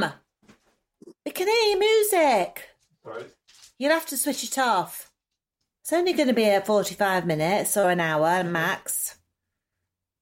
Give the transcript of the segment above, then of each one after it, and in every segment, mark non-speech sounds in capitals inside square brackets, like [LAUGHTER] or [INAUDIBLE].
Tom! We can hear your music. Sorry. You'll have to switch it off. It's only going to be a 45 minutes or an hour mm-hmm. max.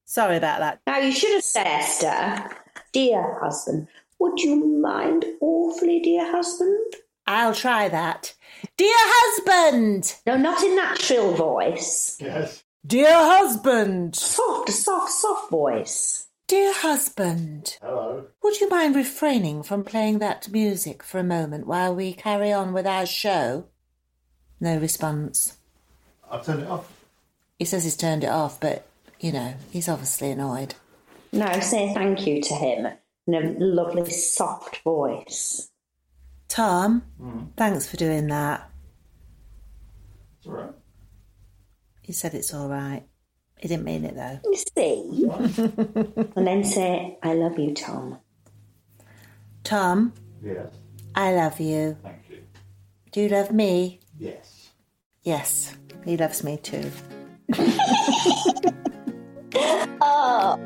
Sorry about that. Now, you should have said, Esther, dear husband, would you mind awfully, dear husband? I'll try that. Dear husband! No, not in that shrill voice. Yes. Dear husband! Soft, soft, soft voice. Dear husband, Hello. would you mind refraining from playing that music for a moment while we carry on with our show? No response. I've turned it off. He says he's turned it off, but, you know, he's obviously annoyed. No, say thank you to him in a lovely, soft voice. Tom, hmm. thanks for doing that. It's all right. He said it's all right. He didn't mean it though. You see? [LAUGHS] and then say, I love you, Tom. Tom, Yes. I love you. Thank you. Do you love me? Yes. Yes, he loves me too. [LAUGHS] Oh.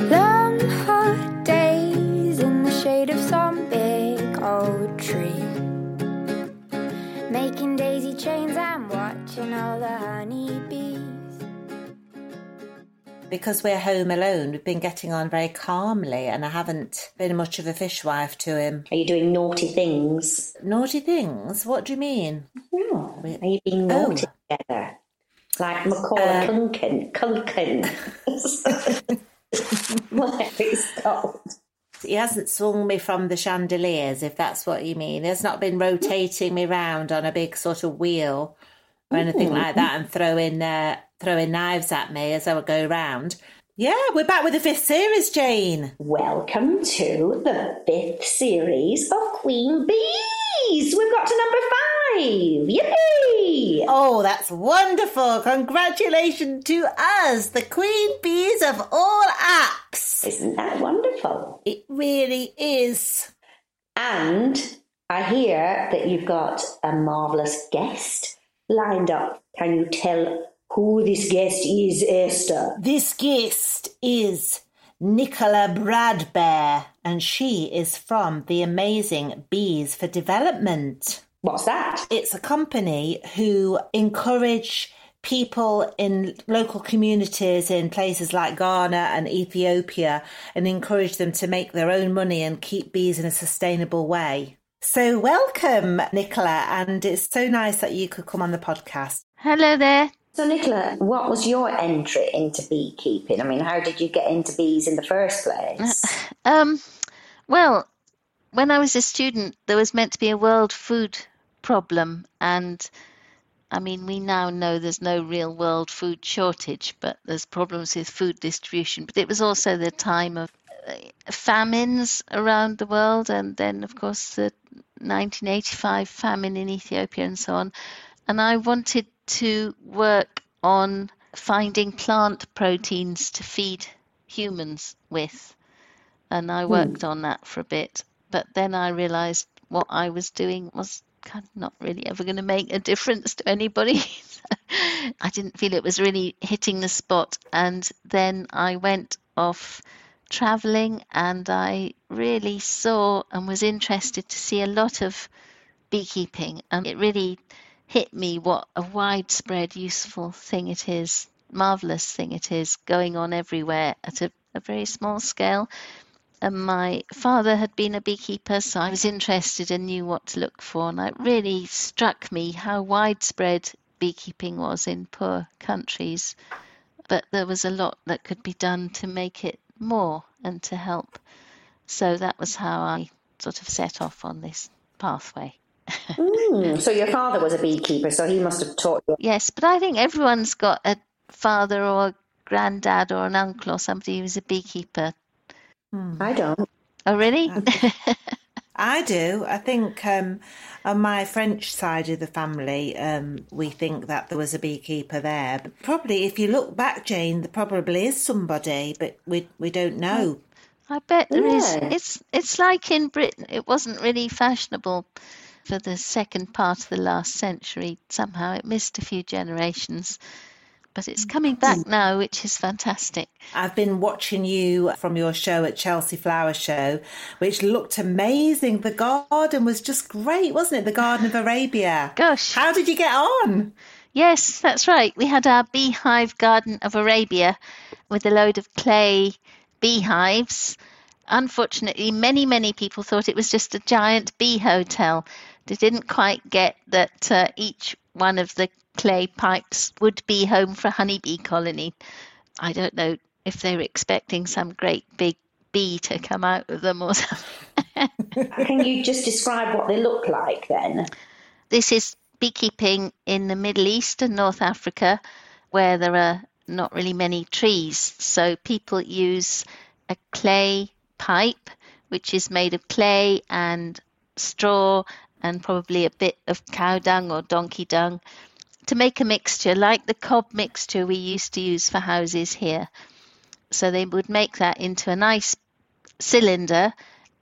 Long hot days in the shade of some big old tree. Making daisy chains and watching all the honeybees. Because we're home alone, we've been getting on very calmly, and I haven't been much of a fishwife to him. Are you doing naughty things? Naughty things? What do you mean? No. Are you being naughty together? Like Macaulay Uh, Culkin. Culkin. Whatever it's called. He hasn't swung me from the chandeliers, if that's what you mean. He has not been rotating me round on a big sort of wheel or anything like that and throwing uh, throwing knives at me as I would go round. Yeah, we're back with the fifth series, Jane. Welcome to the fifth series of Queen Bees. We've got to number five. Yippee! Oh, that's wonderful. Congratulations to us, the queen bees of all apps. Isn't that wonderful? It really is. And I hear that you've got a marvellous guest lined up. Can you tell who this guest is, Esther? This guest is Nicola Bradbear, and she is from the amazing Bees for Development. What's that? It's a company who encourage people in local communities in places like Ghana and Ethiopia and encourage them to make their own money and keep bees in a sustainable way. So, welcome, Nicola, and it's so nice that you could come on the podcast. Hello there. So, Nicola, what was your entry into beekeeping? I mean, how did you get into bees in the first place? [LAUGHS] Um, well, when I was a student, there was meant to be a world food problem, and I mean, we now know there's no real world food shortage, but there's problems with food distribution. But it was also the time of uh, famines around the world, and then, of course, the 1985 famine in Ethiopia and so on. And I wanted to work on finding plant proteins to feed humans with. And I hmm. worked on that for a bit. But then I realized what I was doing was kind of not really ever going to make a difference to anybody. [LAUGHS] I didn't feel it was really hitting the spot. And then I went off traveling and I really saw and was interested to see a lot of beekeeping. And it really hit me what a widespread, useful thing it is, marvelous thing it is, going on everywhere at a, a very small scale. And my father had been a beekeeper, so I was interested and knew what to look for. And it really struck me how widespread beekeeping was in poor countries. But there was a lot that could be done to make it more and to help. So that was how I sort of set off on this pathway. Hmm, so, your father was a beekeeper, so he must have taught you. Yes, but I think everyone's got a father or a granddad or an uncle or somebody who's a beekeeper. I don't. Oh, really? [LAUGHS] I do. I think um, on my French side of the family, um, we think that there was a beekeeper there. But probably, if you look back, Jane, there probably is somebody, but we we don't know. I bet there is. Yeah. It's it's like in Britain. It wasn't really fashionable for the second part of the last century. Somehow it missed a few generations. but it's coming mm-hmm. back now, which is fantastic. I've been watching you from your show at Chelsea Flower Show, which looked amazing. The garden was just great, wasn't it? The Garden of Arabia. Gosh. How did you get on? Yes, that's right. We had our beehive garden of Arabia with a load of clay beehives. Unfortunately, many, many people thought it was just a giant bee hotel. They didn't quite get that uh, each one of the clay pipes would be home for a honeybee colony. I don't know if they were expecting some great big bee to come out of them or [LAUGHS] something. Can you just describe what they look like then? This is beekeeping in the Middle East and North Africa, where there are not really many trees. So people use a clay pipe, which is made of clay and straw and probably a bit of cow dung or donkey dung to make a mixture like the cob mixture we used to use for houses here. So they would make that into a nice cylinder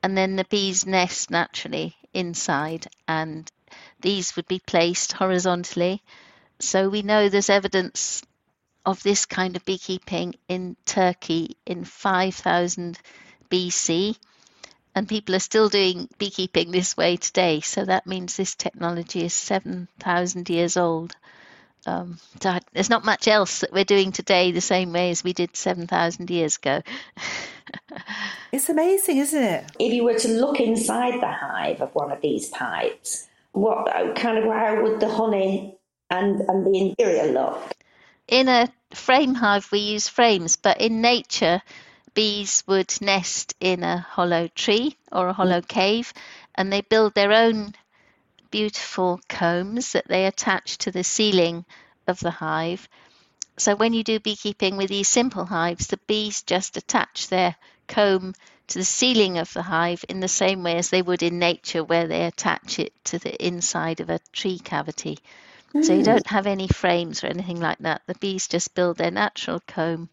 and then the bees nest naturally inside and these would be placed horizontally. So we know there's evidence of this kind of beekeeping in Turkey in 5000 BC and people are still doing beekeeping this way today. So that means this technology is 7,000 years old. Um, so there's not much else that we're doing today the same way as we did 7,000 years ago. [LAUGHS] it's amazing, isn't it? If you were to look inside the hive of one of these pipes, what kind of how would the honey and, and the interior look? In a frame hive, we use frames, but in nature, bees would nest in a hollow tree or a hollow cave and they build their own beautiful combs that they attach to the ceiling of the hive. So when you do beekeeping with these simple hives, the bees just attach their comb to the ceiling of the hive in the same way as they would in nature, where they attach it to the inside of a tree cavity. Mm. So you don't have any frames or anything like that. The bees just build their natural comb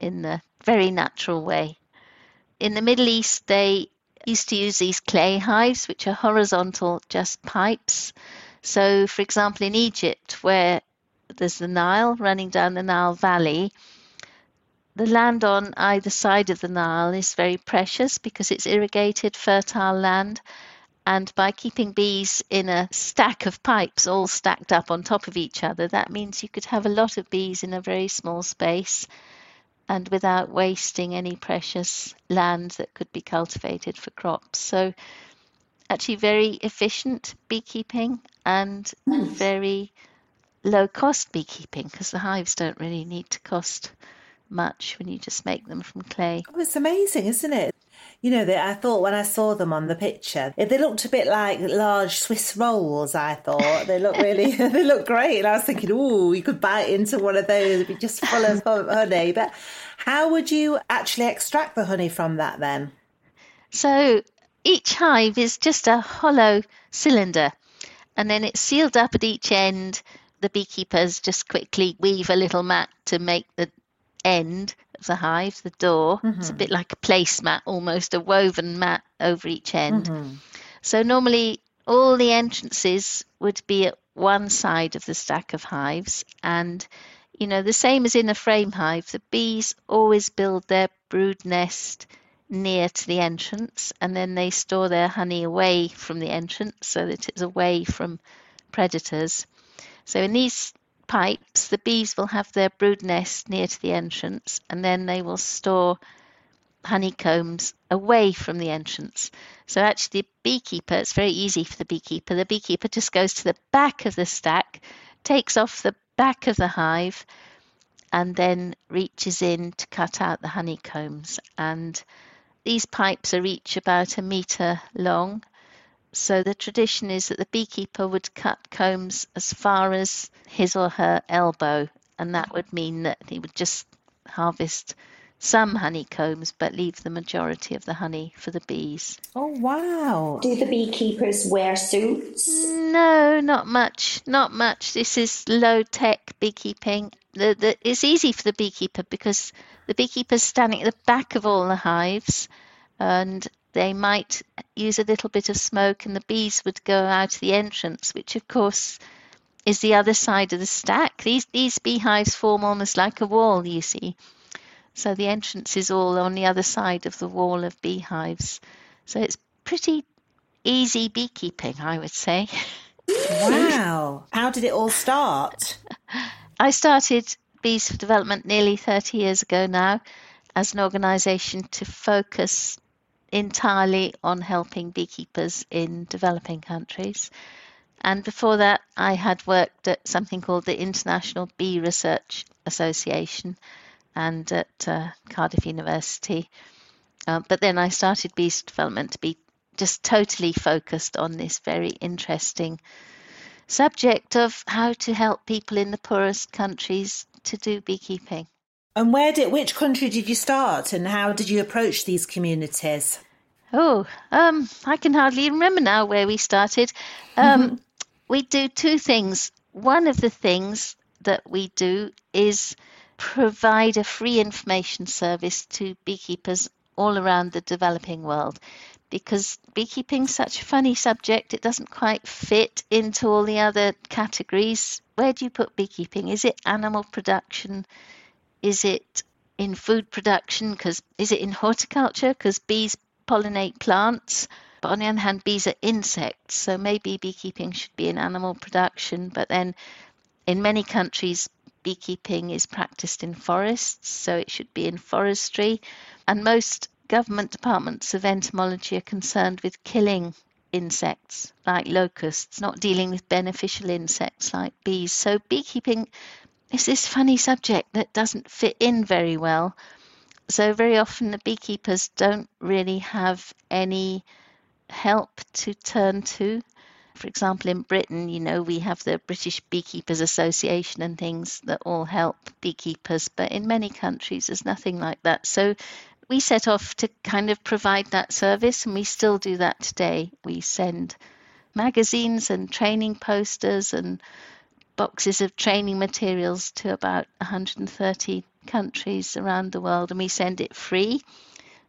in the very natural way. In the Middle East, they used to use these clay hives, which are horizontal, just pipes. So, for example, in Egypt, where there's the Nile running down the Nile Valley, the land on either side of the Nile is very precious because it's irrigated, fertile land. And by keeping bees in a stack of pipes all stacked up on top of each other, that means you could have a lot of bees in a very small space and without wasting any precious land that could be cultivated for crops. So, actually, very efficient beekeeping and nice. very low cost beekeeping because the hives don't really need to cost much when you just make them from clay. Oh, it's amazing, isn't it? You know, they, I thought when I saw them on the picture, eh, they looked a bit like large Swiss rolls. I thought they look really, [LAUGHS] they look great, and I was thinking, oh, you could bite into one of those, it'd be just full of honey. But how would you actually extract the honey from that then? So each hive is just a hollow cylinder, and then it's sealed up at each end. The beekeepers just quickly weave a little mat to make the end the hive, the door. Mm-hmm. It's a mm-hmm. bit like a placemat, almost a woven mat over each end. Mm-hmm. So normally all the entrances would be at one side of the stack of hives and you know the same as in a frame hive the bees always build their brood nest near to the entrance and then they store their honey away from the entrance so that it's away from predators so in these pipes, the bees will have their brood nest near to the entrance and then they will store honeycombs away from the entrance. So actually the beekeeper, it's very easy for the beekeeper. The beekeeper just goes to the back of the stack, takes off the back of the hive and then reaches in to cut out the honeycombs. And these pipes are each about a metre long so the tradition is that the beekeeper would cut combs as far as his or her elbow, and that would mean that he would just harvest some honeycombs but leave the majority of the honey for the bees. Oh, wow. Do the beekeepers wear suits? No, not much. Not much. This is low tech beekeeping. The, the, it's easy for the beekeeper because the beekeeper's standing at the back of all the hives and they might use a little bit of smoke and the bees would go out of the entrance, which of course is the other side of the stack. These these beehives form almost like a wall, you see. So the entrance is all on the other side of the wall of beehives. So it's pretty easy beekeeping, I would say. Wow. How did it all start? [LAUGHS] I started Bees for Development nearly 30 years ago now as an organisation to focus entirely on helping beekeepers in developing countries. And before that, I had worked at something called the International Bee Research Association and at uh, Cardiff University. Uh, but then I started Bees Development to be just totally focused on this very interesting subject of how to help people in the poorest countries to do beekeeping. And where did which country did you start and how did you approach these communities? Oh, um, I can hardly remember now where we started. Um, we do two things. One of the things that we do is provide a free information service to beekeepers all around the developing world because beekeeping is such a funny subject. It doesn't quite fit into all the other categories. Where do you put beekeeping? Is it animal production? Is it in food production? Because is it in horticulture? Because bees pollinate plants. But on the other hand, bees are insects, so maybe beekeeping should be in animal production. But then, in many countries, beekeeping is practiced in forests, so it should be in forestry. And most government departments of entomology are concerned with killing insects like locusts, not dealing with beneficial insects like bees. So beekeeping is this funny subject that doesn't fit in very well. So very often the beekeepers don't really have any help to turn to. For example, in Britain, you know, we have the British Beekeepers Association and things that all help beekeepers, but in many countries there's nothing like that. So we set off to kind of provide that service, and we still do that today. We send magazines and training posters and boxes of training materials to about 130 countries around the world, and we send it free.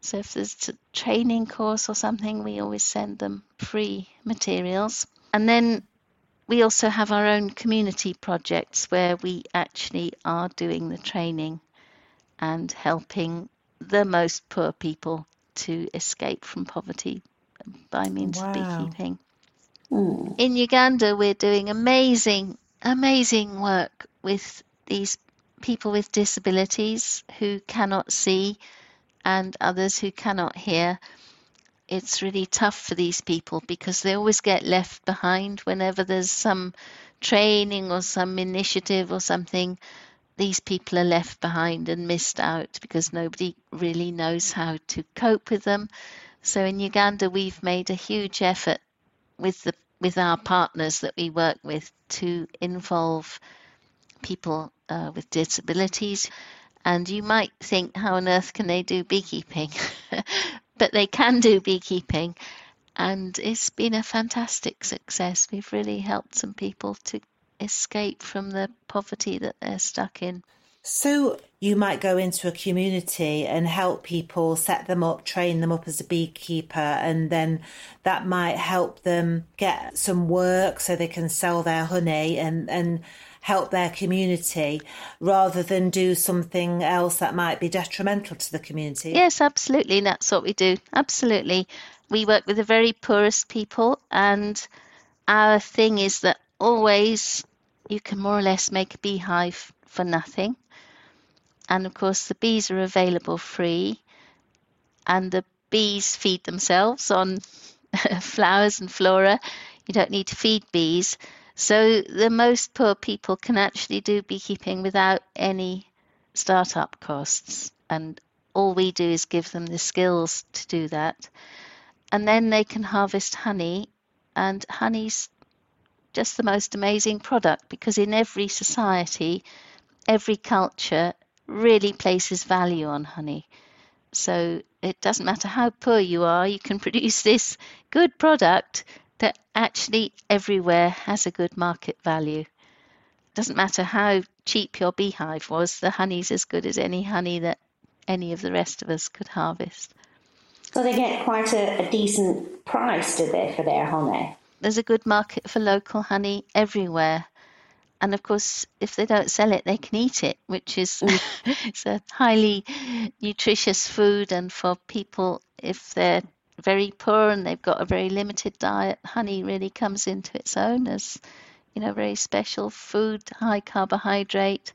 So if there's a training course or something, we always send them free materials. And then we also have our own community projects where we actually are doing the training and helping the most poor people to escape from poverty by means Wow. of beekeeping. Mm. In Uganda, we're doing amazing, amazing work with these people with disabilities who cannot see and others who cannot hear. It's really tough for these people because they always get left behind whenever there's some training or some initiative or something. These people are left behind and missed out because nobody really knows how to cope with them. So in Uganda, we've made a huge effort with the with our partners that we work with to involve people uh, with disabilities. And you might think, how on earth can they do beekeeping? [LAUGHS] but they can do beekeeping, and it's been a fantastic success. We've really helped some people to escape from the poverty that they're stuck in. So you might go into a community and help people set them up, train them up as a beekeeper, and then that might help them get some work so they can sell their honey and, and help their community rather than do something else that might be detrimental to the community. Yes, absolutely. That's what we do. Absolutely. We work with the very poorest people, and our thing is that always you can more or less make a beehive for nothing. And of course, the bees are available free, and the bees feed themselves on [LAUGHS] flowers and flora. You don't need to feed bees. So the most poor people can actually do beekeeping without any startup costs. And all we do is give them the skills to do that. And then they can harvest honey, and honey's just the most amazing product because in every society, every culture really places value on honey. So it doesn't matter how poor you are, you can [LAUGHS] produce this good product that actually everywhere has a good market value. Doesn't matter how cheap your beehive was, the honey's as good as any honey that any of the rest of us could harvest. So they get quite a, a decent price, do they, for their honey? There's a good market for local honey everywhere. And of course, if they don't sell it, they can eat it, which is mm. [LAUGHS] it's a highly nutritious food. And for people, if they're very poor and they've got a very limited diet, honey really comes into its own as you know very special food, high carbohydrate,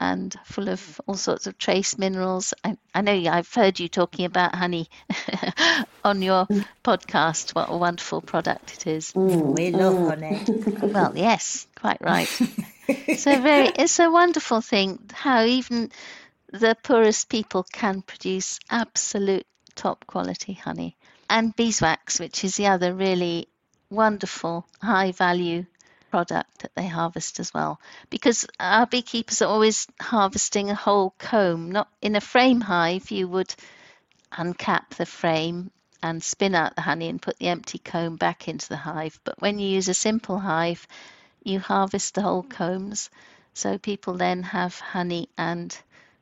and full of all sorts of trace minerals. I, I know I've heard you talking about honey [LAUGHS] on your mm. podcast. What a wonderful product it is. Mm. Mm, we love honey. [LAUGHS] Well, yes, quite right. [LAUGHS] so very, it's a wonderful thing how even the poorest people can produce absolute top quality honey. And beeswax, which is the other really wonderful high value product that they harvest as well. Because our beekeepers are always harvesting a whole comb, not in a frame hive, you would uncap the frame and spin out the honey and put the empty comb back into the hive. But when you use a simple hive, you harvest the whole combs. So people then have honey and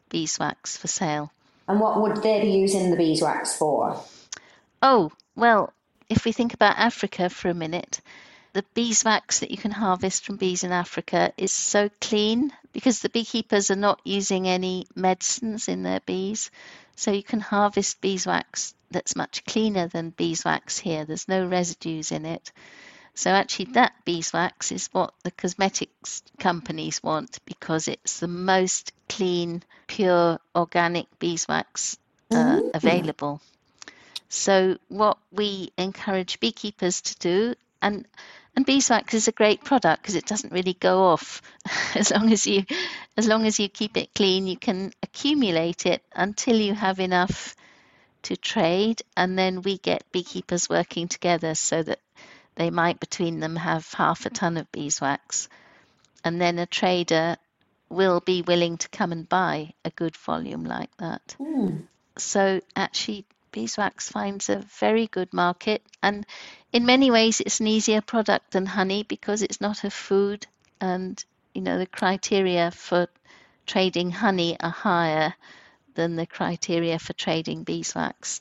beeswax for sale. And what would they be using the beeswax for? Oh, well, if we think about Africa for a minute, the beeswax that you can harvest from bees in Africa is so clean because the beekeepers are not using any medicines in their bees. So you can harvest beeswax that's much cleaner than beeswax here. There's no residues in it. So actually, that beeswax is what the cosmetics companies want because it's the most clean, pure, organic beeswax uh, available. So what we encourage beekeepers to do, and and beeswax is a great product because it doesn't really go off [LAUGHS] as long as you as long as you keep it clean. You can accumulate it until you have enough to trade, and then we get beekeepers working together so that they might between them have half a ton of beeswax, and then a trader will be willing to come and buy a good volume like that. Hmm. So actually, beeswax finds a very good market, and in many ways, it's an easier product than honey because it's not a food, and you know the criteria for trading honey are higher than the criteria for trading beeswax.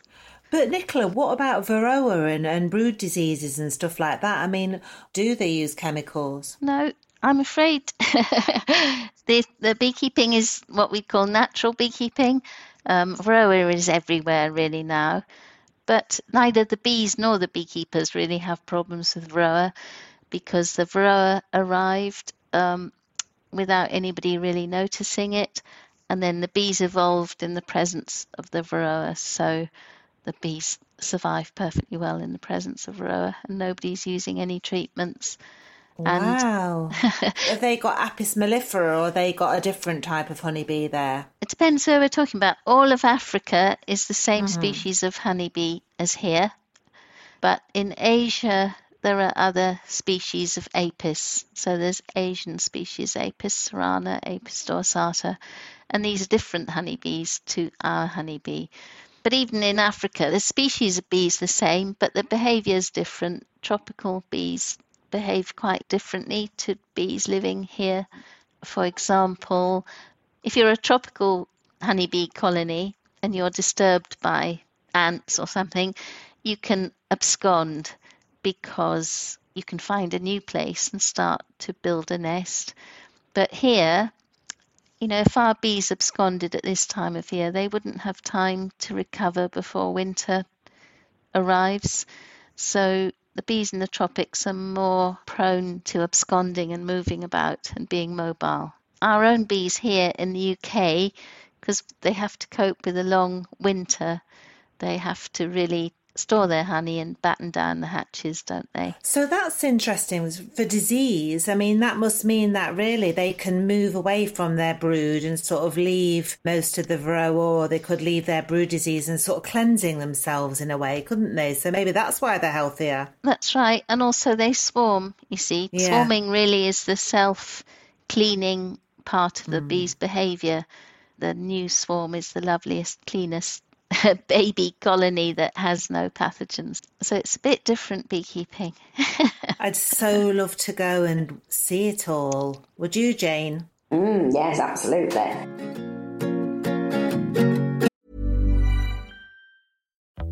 But Nicola, what about varroa and, and brood diseases and stuff like that? I mean, do they use chemicals? No, I'm afraid [LAUGHS] the the beekeeping is what we call natural beekeeping. Um, varroa is everywhere really now, but neither the bees nor the beekeepers really have problems with varroa because the varroa arrived um, without anybody really noticing it, and then the bees evolved in the presence of the varroa. So the bees survive perfectly well in the presence of varroa, and nobody's using any treatments. And Wow. [LAUGHS] have they got Apis mellifera or they got a different type of honeybee there? Depends where we're talking about. All of Africa is the same mm-hmm. species of honeybee as here, but in Asia there are other species of apis. So there's Asian species Apis cerana, Apis dorsata, and these are different honeybees to our honeybee. But even in Africa, the species of bees the same, but the behaviour is different. Tropical bees behave quite differently to bees living here. For example, if you're a tropical honeybee colony and you're disturbed by ants or something, you can abscond because you can find a new place and start to build a nest. But here, you know, if our bees absconded at this time of year, they wouldn't have time to recover before winter arrives. So the bees in the tropics are more prone to absconding and moving about and being mobile. Our own bees here in the UK, because they have to cope with a long winter, they have to really store their honey and batten down the hatches, don't they? So that's interesting. For disease, I mean, that must mean that really they can move away from their brood and sort of leave most of the varroa, or they could leave their brood disease and sort of cleansing themselves in a way, couldn't they? So maybe that's why they're healthier. That's right. And also they swarm, you see. Yeah. Swarming really is the self cleaning part of the bee's behavior. The new swarm is the loveliest, cleanest [LAUGHS] baby colony that has no pathogens. So it's a bit different beekeeping. [LAUGHS] I'd so love to go and see it all. Would you, Jane? Mm, yes, absolutely.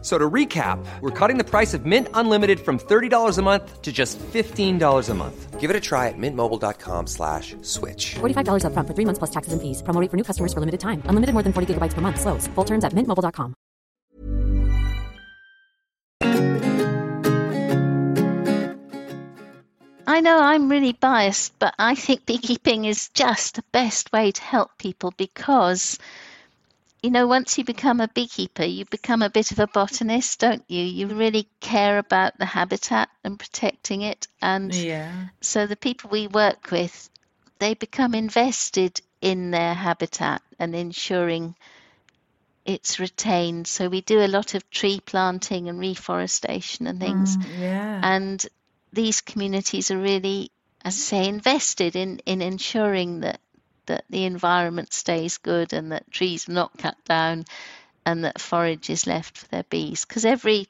F- So to recap, we're cutting the price of Mint Unlimited from $30 a month to just $15 a month. Give it a try at mintmobile.com slash switch. $45 upfront for three months plus taxes and fees. Promo rate for new customers for limited time. Unlimited more than 40 gigabytes per month. Slows. Full terms at mintmobile.com. I know I'm really biased, but I think beekeeping is just the best way to help people because, you know, once you become a beekeeper, you become a bit of a botanist, don't you? You really care about the habitat and protecting it. And Yeah. so the people we work with, they become invested in their habitat and ensuring it's retained. So we do a lot of tree planting and reforestation and things mm, Yeah. and these communities are really, as I say, invested in, in ensuring that, that the environment stays good and that trees are not cut down and that forage is left for their bees. Because every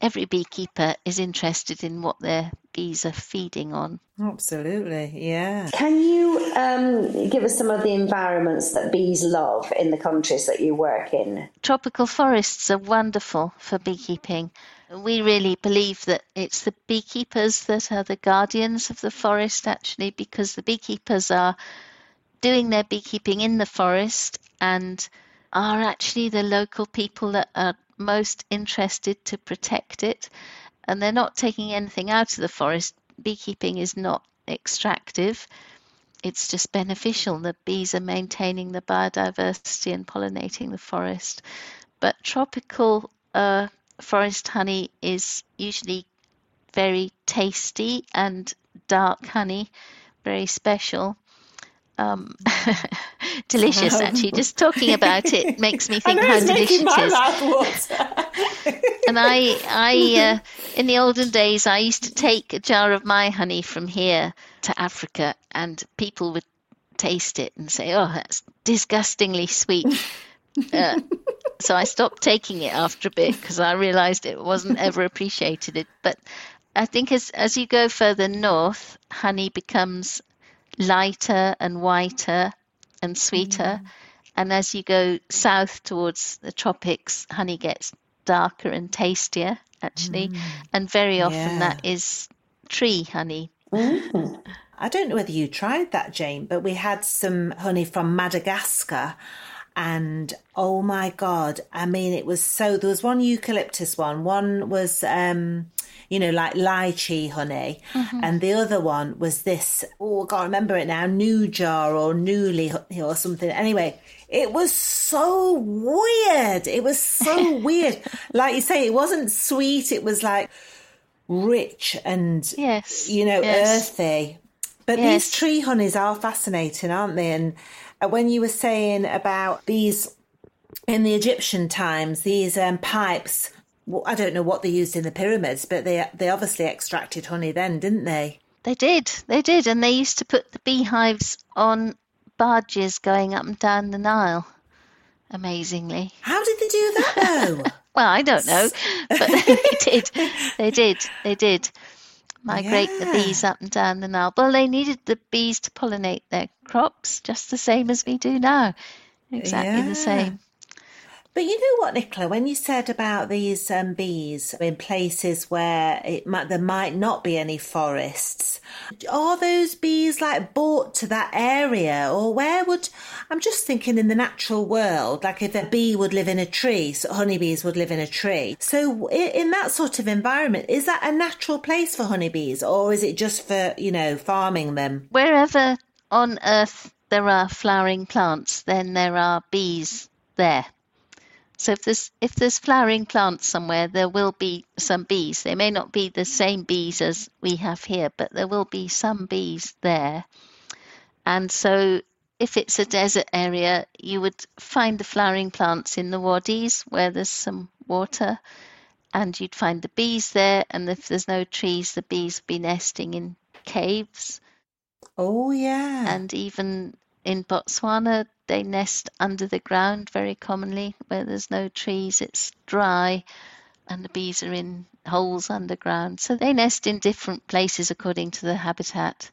every beekeeper is interested in what their bees are feeding on. Absolutely. Yeah. Can you um, give us some of the environments that bees love in the countries that you work in? Tropical forests are wonderful for beekeeping. We really believe that it's the beekeepers that are the guardians of the forest, actually, because the beekeepers are doing their beekeeping in the forest and are actually the local people that are most interested to protect it. And they're not taking anything out of the forest. Beekeeping is not extractive, it's just beneficial. The bees are maintaining the biodiversity and pollinating the forest. But tropical uh, forest honey is usually very tasty and dark honey, very special. Um, [LAUGHS] delicious, actually. Just talking about it [LAUGHS] makes me think how delicious it is. And I, I, [LAUGHS] uh, in the olden days, I used to take a jar of my honey from here to Africa, and people would taste it and say, "Oh, that's disgustingly sweet." Uh, so I stopped taking it after a bit because I realised it wasn't ever appreciated. It, but I think as as you go further north, honey becomes lighter and whiter and sweeter. Mm. And as you go south towards the tropics, honey gets darker and tastier, actually. Mm. And very often Yeah. that is tree honey. Mm. I don't know whether you tried that, Jane, but we had some honey from Madagascar. And oh my God, I mean, it was so. There was one eucalyptus one, one was, um, you know, like lychee honey, and the other one was this, oh, I can't remember it now, New Nujar or Newly or something. Anyway, it was so weird. It was so [LAUGHS] weird. Like you say, it wasn't sweet, it was like rich and Yes. you know, yes. earthy. But Yes. these tree honeys are fascinating, aren't they? And uh, when you were saying about these in the Egyptian times, these um, pipes, well, I don't know what they used in the pyramids, but they they obviously extracted honey then, didn't they? They did, they did, and they used to put the beehives on barges going up and down the Nile. Amazingly, How did they do that though? [LAUGHS] well, I don't know, but [LAUGHS] they did, they did, they did. Migrate the bees up and down the Nile. Well, they needed the bees to pollinate their crops, just the same as we do now. Exactly Yeah. the same. But you know what, Nicola, when you said about these um, bees in places where it might, there might not be any forests, are those bees like brought to that area, or where would? I'm just thinking in the natural world, like if a bee would live in a tree, so honeybees would live in a tree. So in that sort of environment, is that a natural place for honeybees, or is it just for you know farming them? Wherever on earth there are flowering plants, then there are bees there. So if there's if there's flowering plants somewhere, there will be some bees. They may not be the same bees as we have here, but there will be some bees there. And so if it's a desert area, you would find the flowering plants in the wadis where there's some water, and you'd find the bees there. And if there's no trees, the bees would be nesting in caves. Oh, yeah. And even in Botswana, they nest under the ground very commonly where there's no trees, it's dry, and the bees are in holes underground. So they nest in different places according to the habitat.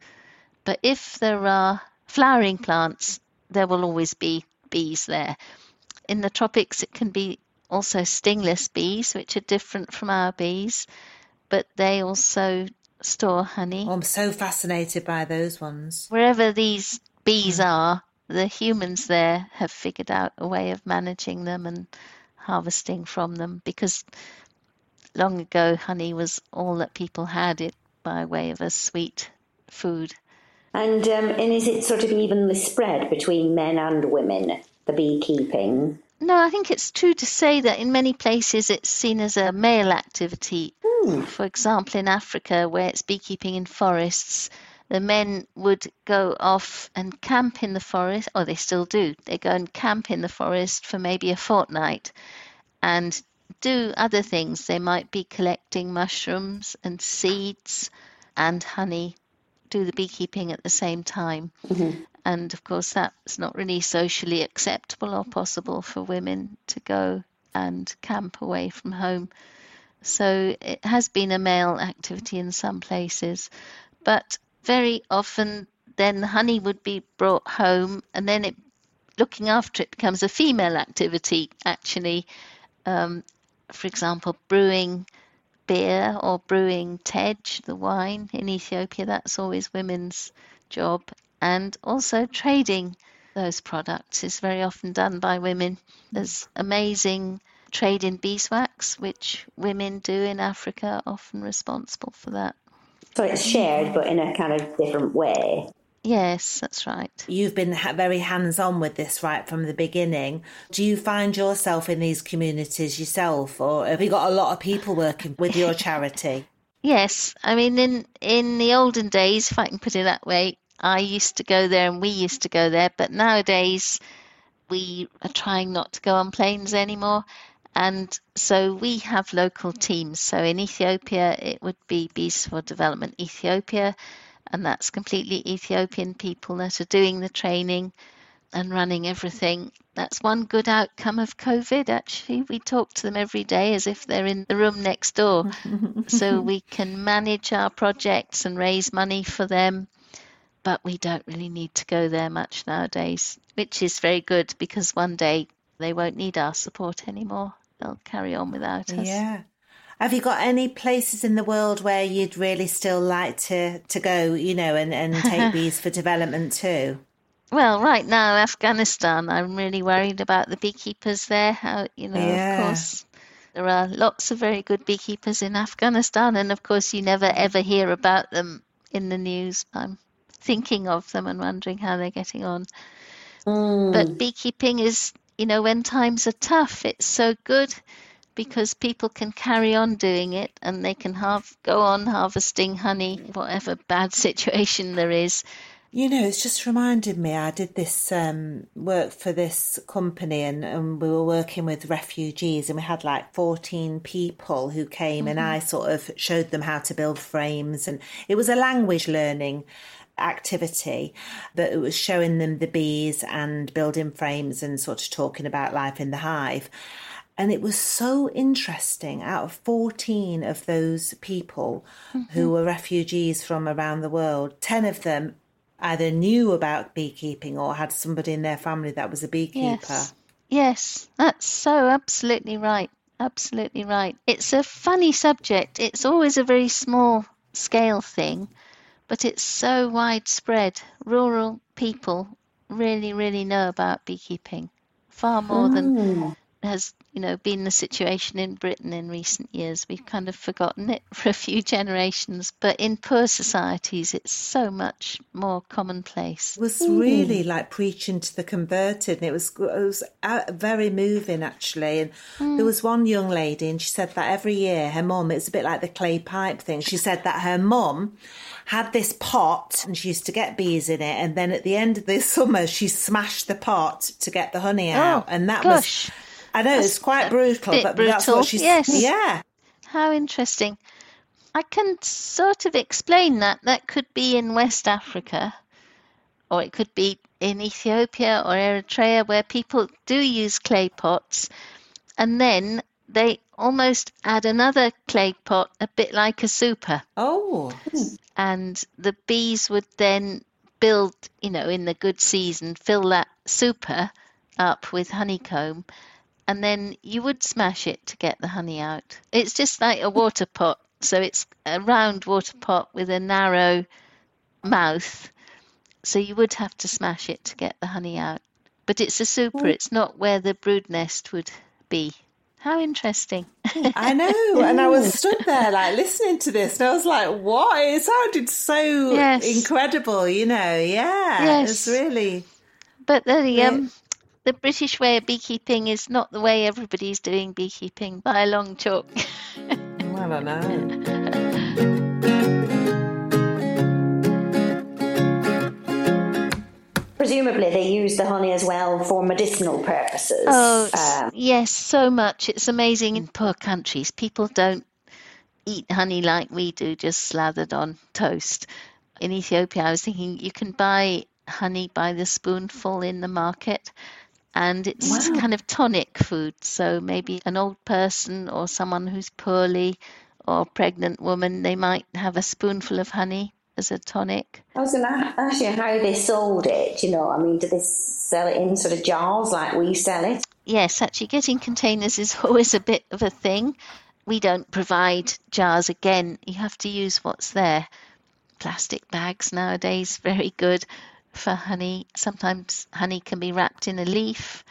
But if there are flowering plants, there will always be bees there. In the tropics, it can be also stingless bees, which are different from our bees, but they also store honey. Oh, I'm so fascinated by those ones. Wherever these bees mm. are, the humans there have figured out a way of managing them and harvesting from them because long ago honey was all that people had it by way of a sweet food. And um, and is it sort of evenly spread between men and women, the beekeeping? No, I think it's true to say that in many places it's seen as a male activity. For example, in Africa, where it's beekeeping in forests, the men would go off and camp in the forest, or they still do. They go and camp in the forest for maybe a fortnight and do other things. They might be collecting mushrooms and seeds and honey, do the beekeeping at the same time. Mm-hmm. And of course, that's not really socially acceptable or possible for women to go and camp away from home. So it has been a male activity in some places, but very often then honey would be brought home and then it looking after it becomes a female activity actually. Um, for example brewing beer or brewing tej the wine in ethiopia that's always women's job. And also trading those products is very often done by women. There's amazing trade in beeswax which women do in africa often responsible for that So it's shared, but in a kind of different way. yes that's right You've been very hands on with this right from the beginning. Do you find yourself in these communities yourself, or have you got a lot of people working with your charity? [LAUGHS] Yes, I mean in in the olden days, if I can put it that way, I used to go there and we used to go there, but nowadays we are trying not to go on planes anymore. And so we have local teams. So in Ethiopia, it would be Bees for Development Ethiopia, and that's completely Ethiopian people that are doing the training and running everything. That's one good outcome of COVID, actually. We talk to them every day as if they're in the room next door. [LAUGHS] so we can manage our projects and raise money for them. But we don't really need to go there much nowadays, which is very good because one day they won't need our support anymore. They'll carry on without us. Yeah. Have you got any places in the world where you'd really still like to, to go, you know, and, and take [LAUGHS] these for development too? Well, right now, Afghanistan, I'm really worried about the beekeepers there. How, you know, Yeah. of course, there are lots of very good beekeepers in Afghanistan, and of course, you never ever hear about them in the news. I'm thinking of them and wondering how they're getting on. But hmm. beekeeping is, you know, when times are tough, it's so good because people can carry on doing it and they can have go on harvesting honey, whatever bad [LAUGHS] situation there is. You know, it's just reminded me. I did this um, work for this company, and, and we were working with refugees, and we had like fourteen people who came, and I sort of showed them how to build frames, and it was a language learning activity, but it was showing them the bees and building frames and sort of talking about life in the hive. And it was so interesting. Out of 14 of those people who mm-hmm. were refugees from around the world, 10 of them either knew about beekeeping or had somebody in their family that was a beekeeper. Yes. Yes, that's so absolutely right. Absolutely right. It's a funny subject. It's always a very small scale thing, but it's so widespread. Rural people really, really know about beekeeping far more than hmm. has you know, been the situation in Britain in recent years. We've kind of forgotten it [LAUGHS] for a few generations, but in poor societies, it's so much more commonplace. It was really like preaching to the converted, and it was it was uh, very moving actually. And there was one young lady, and she said that every year her mum, it's a bit like the clay pipe thing. She said that her mum had this pot, and she used to get bees in it, and then at the end of the [LAUGHS] summer, she smashed the pot to get the honey out, and that gosh. was. I know it's quite brutal, but that's brutal, what she's. yes. Yeah. How interesting. I can sort of explain that. That could be in West Africa, or it could be in Ethiopia or Eritrea, where people do use clay pots, and then they almost add another clay pot, a bit like a super, Oh. and the bees would then build, you know, in the good season, fill that super up with honeycomb, and then you would smash it to get the honey out. It's just like a water pot. So it's a round water pot with a narrow mouth. So you would have to smash it to get the honey out. But it's a super, it's not where the brood nest would be. How interesting. I know, [LAUGHS] and I was stood there like listening to this, and I was like, "What?" It sounded so Yes. incredible, you know. Yeah, it's really. But the um, the British way of beekeeping is not the way everybody's doing beekeeping by a long chalk. I don't know. Presumably, they use the honey as well for medicinal purposes. Oh, Um, yes, so much. It's amazing in poor countries. People don't eat honey like we do, just slathered on toast. In Ethiopia, I was thinking you can buy honey by the spoonful in the market, and it's kind of tonic food. So maybe an old person or someone who's poorly or pregnant woman, they might have a spoonful of honey as a tonic. I was going to ask you how they sold it. You know, I mean, do they sell it in sort of jars like we sell it? Yes, actually, getting containers is [LAUGHS] always a bit of a thing. We don't provide jars again. You have to use what's there. Plastic bags nowadays, very good for honey. Sometimes honey can be wrapped in a leaf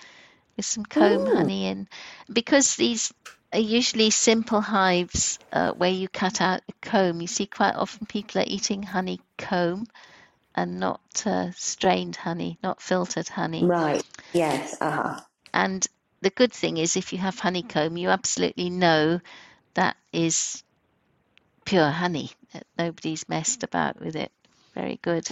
with some comb honey in. Because these are usually simple hives uh, where you cut out the comb, you see quite often people are eating honey comb and not uh, strained honey, not filtered honey. Right. Yes. Uh huh. And the good thing is, if you have honeycomb, you absolutely know that is pure honey. that Nobody's messed about with it. Very good.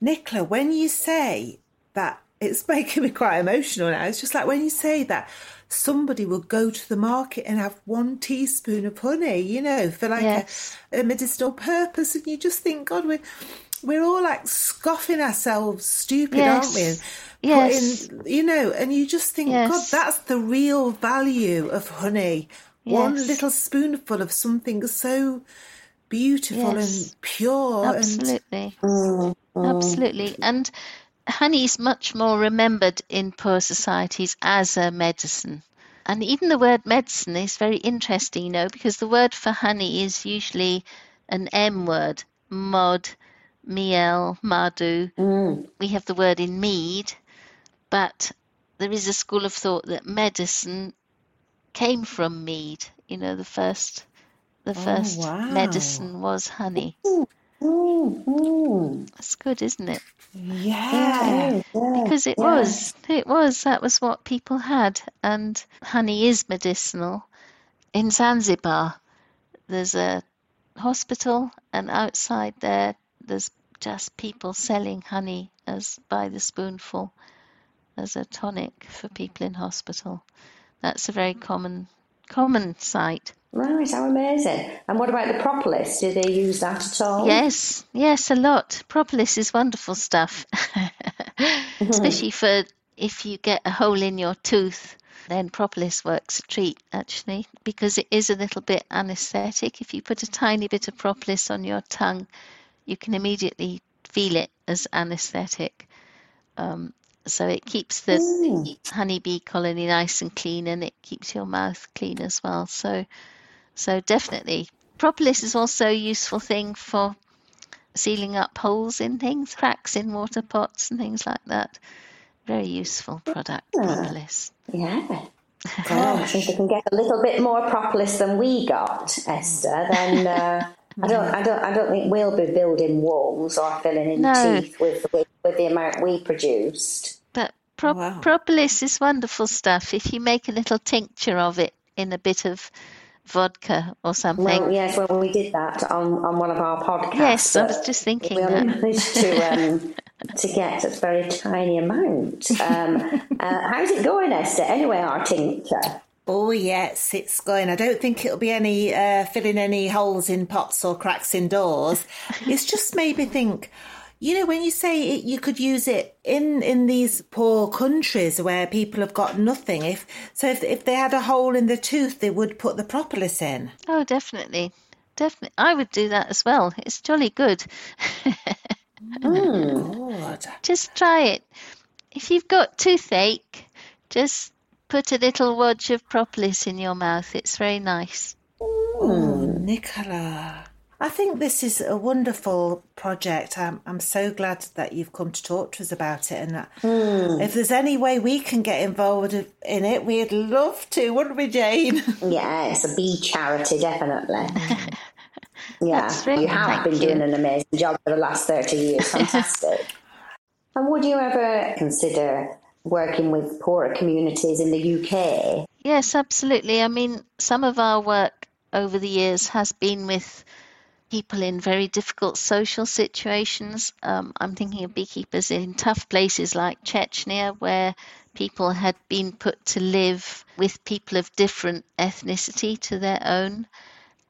Nicola, when you say that, it's [LAUGHS] making me quite emotional now. It's just like when you say that somebody will go to the market and have one teaspoon of honey, you know, for like Yes. a, a medicinal purpose, and you just think, God, we're we're all like scoffing ourselves stupid, aren't we? And Yes. putting- you know, and you just think, God, that's the real value of honey. One little spoonful of something so beautiful Yes. and pure and Absolutely. Mm-hmm. Absolutely. And honey is much more remembered in poor societies as a medicine. And even the word medicine is very interesting, you know, because the word for honey is usually an M word, mod, miel, madu. Mm. We have the word in mead, but there is a school of thought that medicine came from mead. You know, the first the first wow. medicine was honey. Mm-hmm. That's good, isn't it? yeah. Because it was, it was, that was what people had. And honey is medicinal. In Zanzibar, there's a hospital, and outside there, there's just people selling honey as by the spoonful as a tonic for people in hospital. That's a very common, common sight. Right. How amazing. And what about the propolis? Do they use that at all? Yes, yes, a lot. Propolis is wonderful stuff, [LAUGHS] especially for if you get a hole in your tooth. Then propolis works a treat actually because it is a little bit anesthetic. If you put a tiny bit of propolis on your tongue, you can immediately feel it as anesthetic. Um, so it keeps the honeybee colony nice and clean, and it keeps your mouth clean as well. So, so definitely, propolis is also a useful thing for sealing up holes in things, cracks in water pots, and things like that. Very useful product, propolis. Yeah. [LAUGHS] Yeah, I think they can get a little bit more propolis than we got, Esther. Then uh, I don't, I don't, I don't think we'll be building walls or filling in No. teeth with, with with the amount we produced. But pro- Wow. propolis is wonderful stuff. If you make a little tincture of it in a bit of vodka or something. Well, yes, well, we did that on, on one of our podcasts. Yes, I was just thinking we that. managed to [LAUGHS] um, to get a very tiny amount. Um, uh, how's it going, Esther? Anyway, our tincture. Oh yes, it's going. I don't think it'll be any uh, filling any holes in pots or cracks in doors. it's just made me think. You know, when you say it, you could use it in in these poor countries where people have got nothing. If so, if if they had a hole in the tooth, they would put the propolis in. Oh, definitely. Definitely. I would do that as well. It's jolly good. [LAUGHS] Oh, [LAUGHS] God. just try it. If you've got toothache, just put a little wodge of propolis in your mouth. It's very nice. Oh, Nicola. I think this is a wonderful project. I'm, I'm so glad that you've come to talk to us about it. And that hmm. if there's any way we can get involved in it, we'd love to, wouldn't we, Jane? [LAUGHS] Yeah, it's a bee charity, definitely. [LAUGHS] Yeah, That's really- you have thank been you. doing an amazing job for the last 30 years. [LAUGHS] Fantastic. and would you ever consider working with poorer communities in the UK? Yes, absolutely. I mean, some of our work over the years has been with people in very difficult social situations. Um, I'm thinking of beekeepers in tough places like Chechnya, where people had been put to live with people of different ethnicity to their own.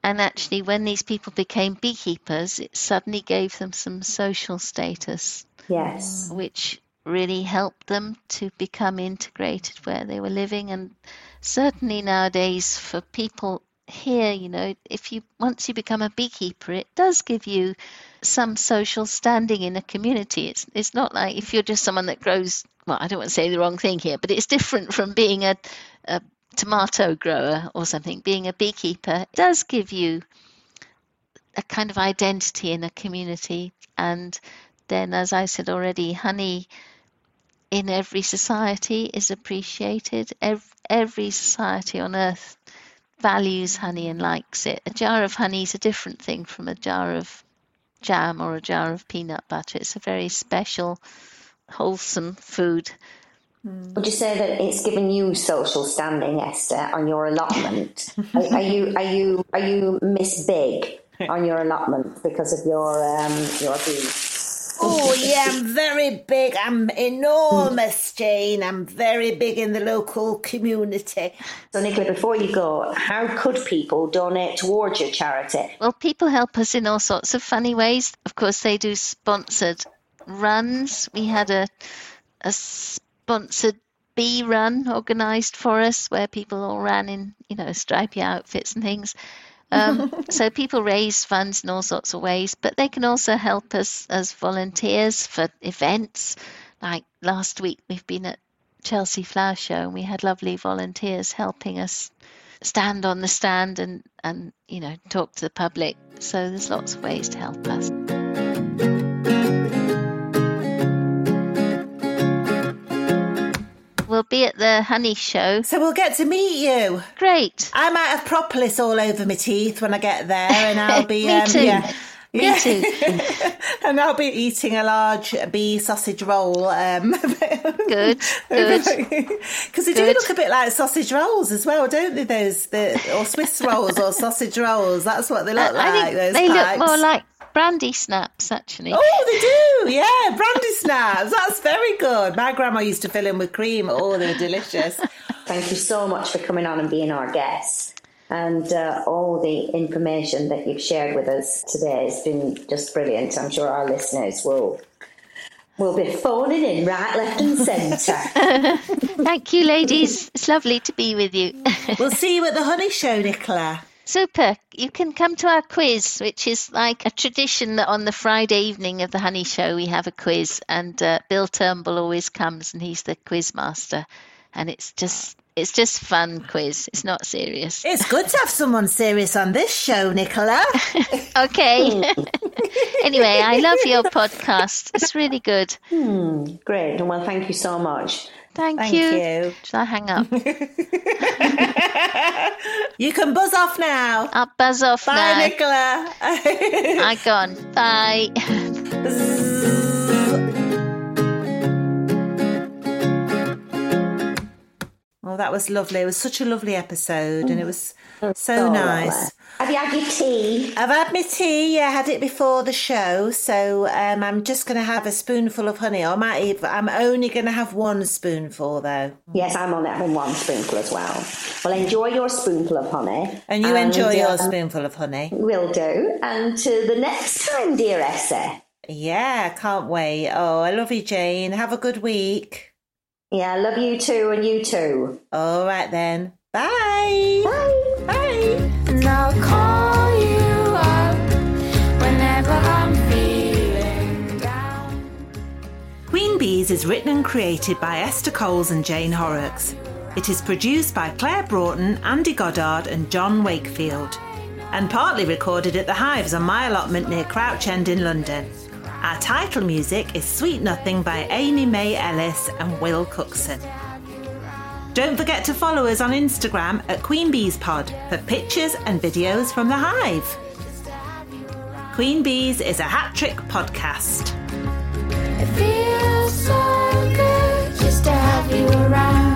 And actually, when these people became beekeepers, it suddenly gave them some social status Yes. which really helped them to become integrated where they were living. And certainly nowadays, for people here, you know, if you once you become a beekeeper, it does give you some social standing in a community. It's it's not like if you're just someone that grows. Well, I don't want to say the wrong thing here, but it's different from being a, a tomato grower or something. Being a beekeeper does give you a kind of identity in a community and then as i said already honey in every society is appreciated every, every society on earth values honey and likes it a jar of honey is a different thing from a jar of jam or a jar of peanut butter it's a very special wholesome food Would you say that it's given you social standing, Esther, on your allotment? [LAUGHS] are, are you are you are you Miss Big on your allotment because of your um, your bees? Oh, yeah, I'm very big. I'm enormous, Jane. I'm very big in the local community. So, Nicola, before you go, how could people donate towards your charity? Well, people help us in all sorts of funny ways. Of course, they do sponsored runs. We had a a sponsored bee run organised for us where people all ran in, you know, stripy outfits and things. Um, [LAUGHS] so people raise funds in all sorts of ways, but they can also help us as volunteers for events. Like last week, we've been at Chelsea Flower Show and we had lovely volunteers helping us stand on the stand and, and you know talk to the public. So there's lots of ways to help us. We'll be at the Honey Show. So we'll get to meet you. Great. I might have propolis all over my teeth when I get there, and I'll be [LAUGHS] Me um, too. yeah. Me Yeah. too. [LAUGHS] and I'll be eating a large bee sausage roll. Um, [LAUGHS] Good. Good. Because they do look a bit like sausage rolls as well, don't they? Those the or Swiss rolls or sausage rolls. That's what they look I like. think those they pipes. look more like brandy snaps, actually. Oh, they do. Yeah, brandy snaps. That's very good. My grandma used to fill in with cream. Oh, they were delicious. Thank you so much for coming on and being our guest. And uh, all the information that you've shared with us today has been just brilliant. I'm sure our listeners will will be phoning in right, left, and centre. [LAUGHS] Thank you, ladies. It's lovely to be with you. We'll see you at the honey show, Nicola. Super. You can come to our quiz, which is like a tradition that on the Friday evening of the Honey Show we have a quiz, and uh, Bill Turnbull always comes, and he's the quiz master, and it's just it's just fun quiz. It's not serious. It's good to have someone serious on this show, Nicola. [LAUGHS] Okay. [LAUGHS] anyway, I love your podcast. It's really good. Great. Well, thank you so much. Thank, Thank you. you. Shall I hang up? [LAUGHS] You can buzz off now. I'll buzz off Bye, now. Nicola. [LAUGHS] I gone. Bye. [LAUGHS] Oh, that was lovely. It was such a lovely episode, and it was so Oh, nice. Have you had your tea? I've had my tea. Yeah, I had it before the show, so um, I'm just going to have a spoonful of honey. I might. Even, I'm only going to have one spoonful though, Yes, I'm on having one spoonful as well. Well, enjoy your spoonful of honey. and you enjoy your um, spoonful of honey. Will do. And to the next time, dear Essie. Yeah, can't wait. Oh, I love you, Jane. Have a good week. Yeah, I love you too, and you too. All right then. Bye. Bye. Bye. And I'll call you up whenever I'm feeling down. Queen Bees is written and created by Esther Coles and Jane Horrocks. It is produced by Claire Broughton, Andy Goddard, and John Wakefield, and partly recorded at the Hives on my allotment near Crouch End in London. Our title music is Sweet Nothing by Amy Mae Ellis and Will Cookson. Don't forget to follow us on Instagram at Queen Bees Pod for pictures and videos from the hive. Queen Bees is a hat trick podcast. It feels so good just to have you around.